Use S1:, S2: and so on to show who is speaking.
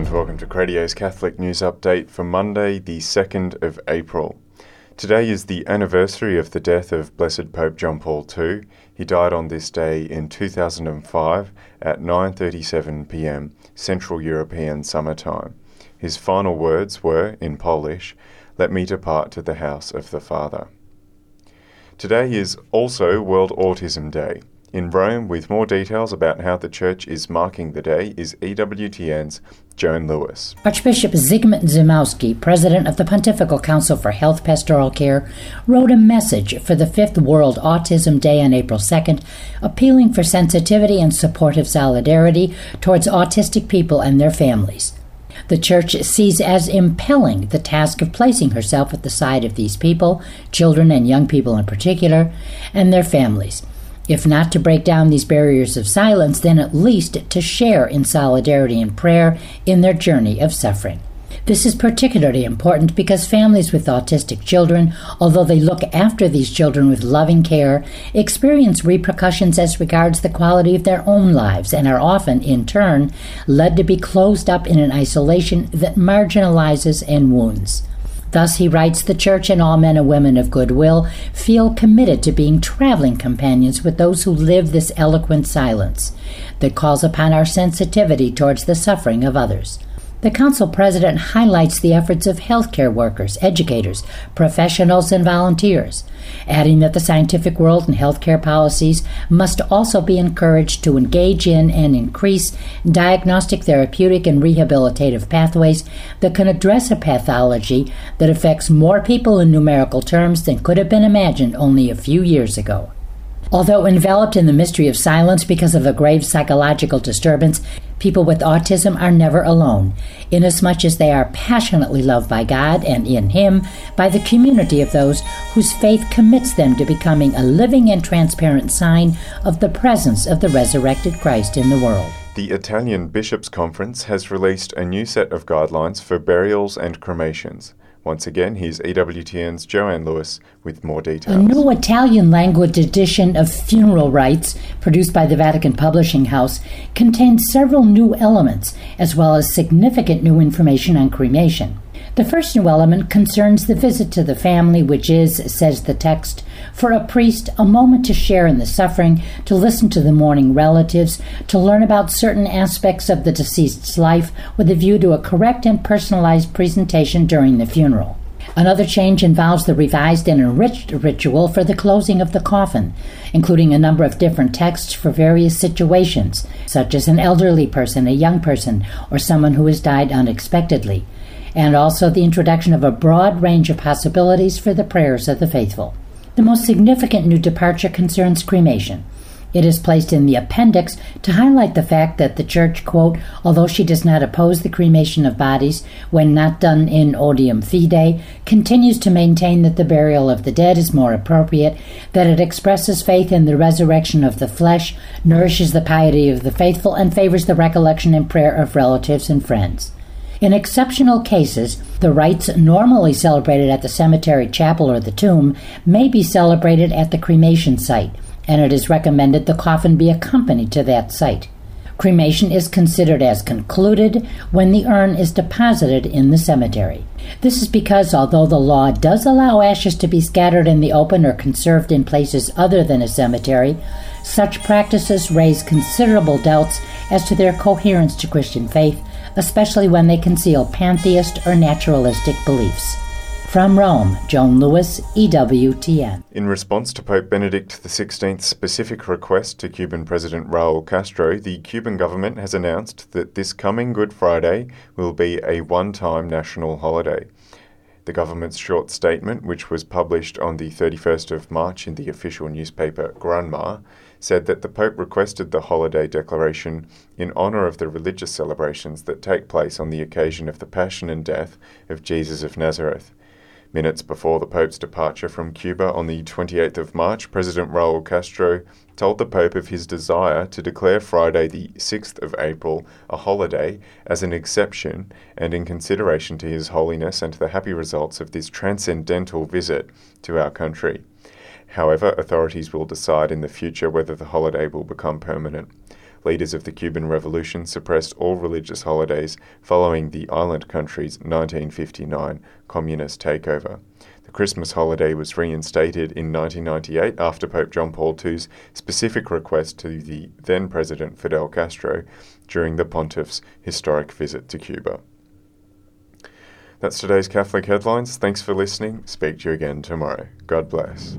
S1: and welcome to Cradio's Catholic News Update for Monday, the 2nd of April. Today is the anniversary of the death of Blessed Pope John Paul II. He died on this day in 2005 at 9:37 p.m. Central European Summer Time. His final words were in Polish, "Let me depart to the house of the Father." Today is also World Autism Day. In Rome, with more details about how the Church is marking the day, is EWTN's Joan Lewis.
S2: Archbishop Zygmunt Zimowski, president of the Pontifical Council for Health Pastoral Care, wrote a message for the fifth World Autism Day on April 2nd, appealing for sensitivity and supportive solidarity towards autistic people and their families. The Church sees as impelling the task of placing herself at the side of these people, children and young people in particular, and their families if not to break down these barriers of silence, then at least to share in solidarity and prayer in their journey of suffering. This is particularly important because families with autistic children, although they look after these children with loving care, experience repercussions as regards the quality of their own lives and are often, in turn, led to be closed up in an isolation that marginalizes and wounds. Thus, he writes, the church and all men and women of goodwill feel committed to being traveling companions with those who live this eloquent silence that calls upon our sensitivity towards the suffering of others. The Council President highlights the efforts of healthcare workers, educators, professionals, and volunteers, adding that the scientific world and healthcare policies must also be encouraged to engage in and increase diagnostic, therapeutic, and rehabilitative pathways that can address a pathology that affects more people in numerical terms than could have been imagined only a few years ago. Although enveloped in the mystery of silence because of a grave psychological disturbance, people with autism are never alone, inasmuch as they are passionately loved by God and in Him by the community of those whose faith commits them to becoming a living and transparent sign of the presence of the resurrected Christ in the world.
S1: The Italian Bishops' Conference has released a new set of guidelines for burials and cremations. Once again, here's EWTN's Joan Lewis with more details.
S2: A new Italian language edition of Funeral Rites, produced by the Vatican Publishing House, contains several new elements, as well as significant new information on cremation. The first new element concerns the visit to the family, which is, says the text, for a priest a moment to share in the suffering, to listen to the mourning relatives, to learn about certain aspects of the deceased's life with a view to a correct and personalized presentation during the funeral. Another change involves the revised and enriched ritual for the closing of the coffin, including a number of different texts for various situations, such as an elderly person, a young person, or someone who has died unexpectedly and also the introduction of a broad range of possibilities for the prayers of the faithful. The most significant new departure concerns cremation. It is placed in the appendix to highlight the fact that the Church, quote, although she does not oppose the cremation of bodies when not done in odium fidei, continues to maintain that the burial of the dead is more appropriate, that it expresses faith in the resurrection of the flesh, nourishes the piety of the faithful, and favors the recollection and prayer of relatives and friends. In exceptional cases, the rites normally celebrated at the cemetery chapel or the tomb may be celebrated at the cremation site, and it is recommended the coffin be accompanied to that site. Cremation is considered as concluded when the urn is deposited in the cemetery. This is because, although the law does allow ashes to be scattered in the open or conserved in places other than a cemetery, such practices raise considerable doubts as to their coherence to Christian faith especially when they conceal pantheist or naturalistic beliefs. From Rome, Joan Lewis, EWTN.
S1: In response to Pope Benedict XVI's specific request to Cuban President Raul Castro, the Cuban government has announced that this coming Good Friday will be a one time national holiday. The government's short statement, which was published on the 31st of March in the official newspaper Granma, said that the Pope requested the holiday declaration in honour of the religious celebrations that take place on the occasion of the Passion and Death of Jesus of Nazareth. Minutes before the Pope's departure from Cuba on the 28th of March, President Raul Castro told the Pope of his desire to declare Friday, the 6th of April, a holiday as an exception and in consideration to His Holiness and the happy results of this transcendental visit to our country. However, authorities will decide in the future whether the holiday will become permanent. leaders of the Cuban Revolution suppressed all religious holidays following the island country's 1959 communist takeover. The Christmas holiday was reinstated in 1998 after Pope John Paul II's specific request to the then President Fidel Castro during the pontiff's historic visit to Cuba. That's today's Catholic Headlines. Thanks for listening. Speak to you again tomorrow. God bless.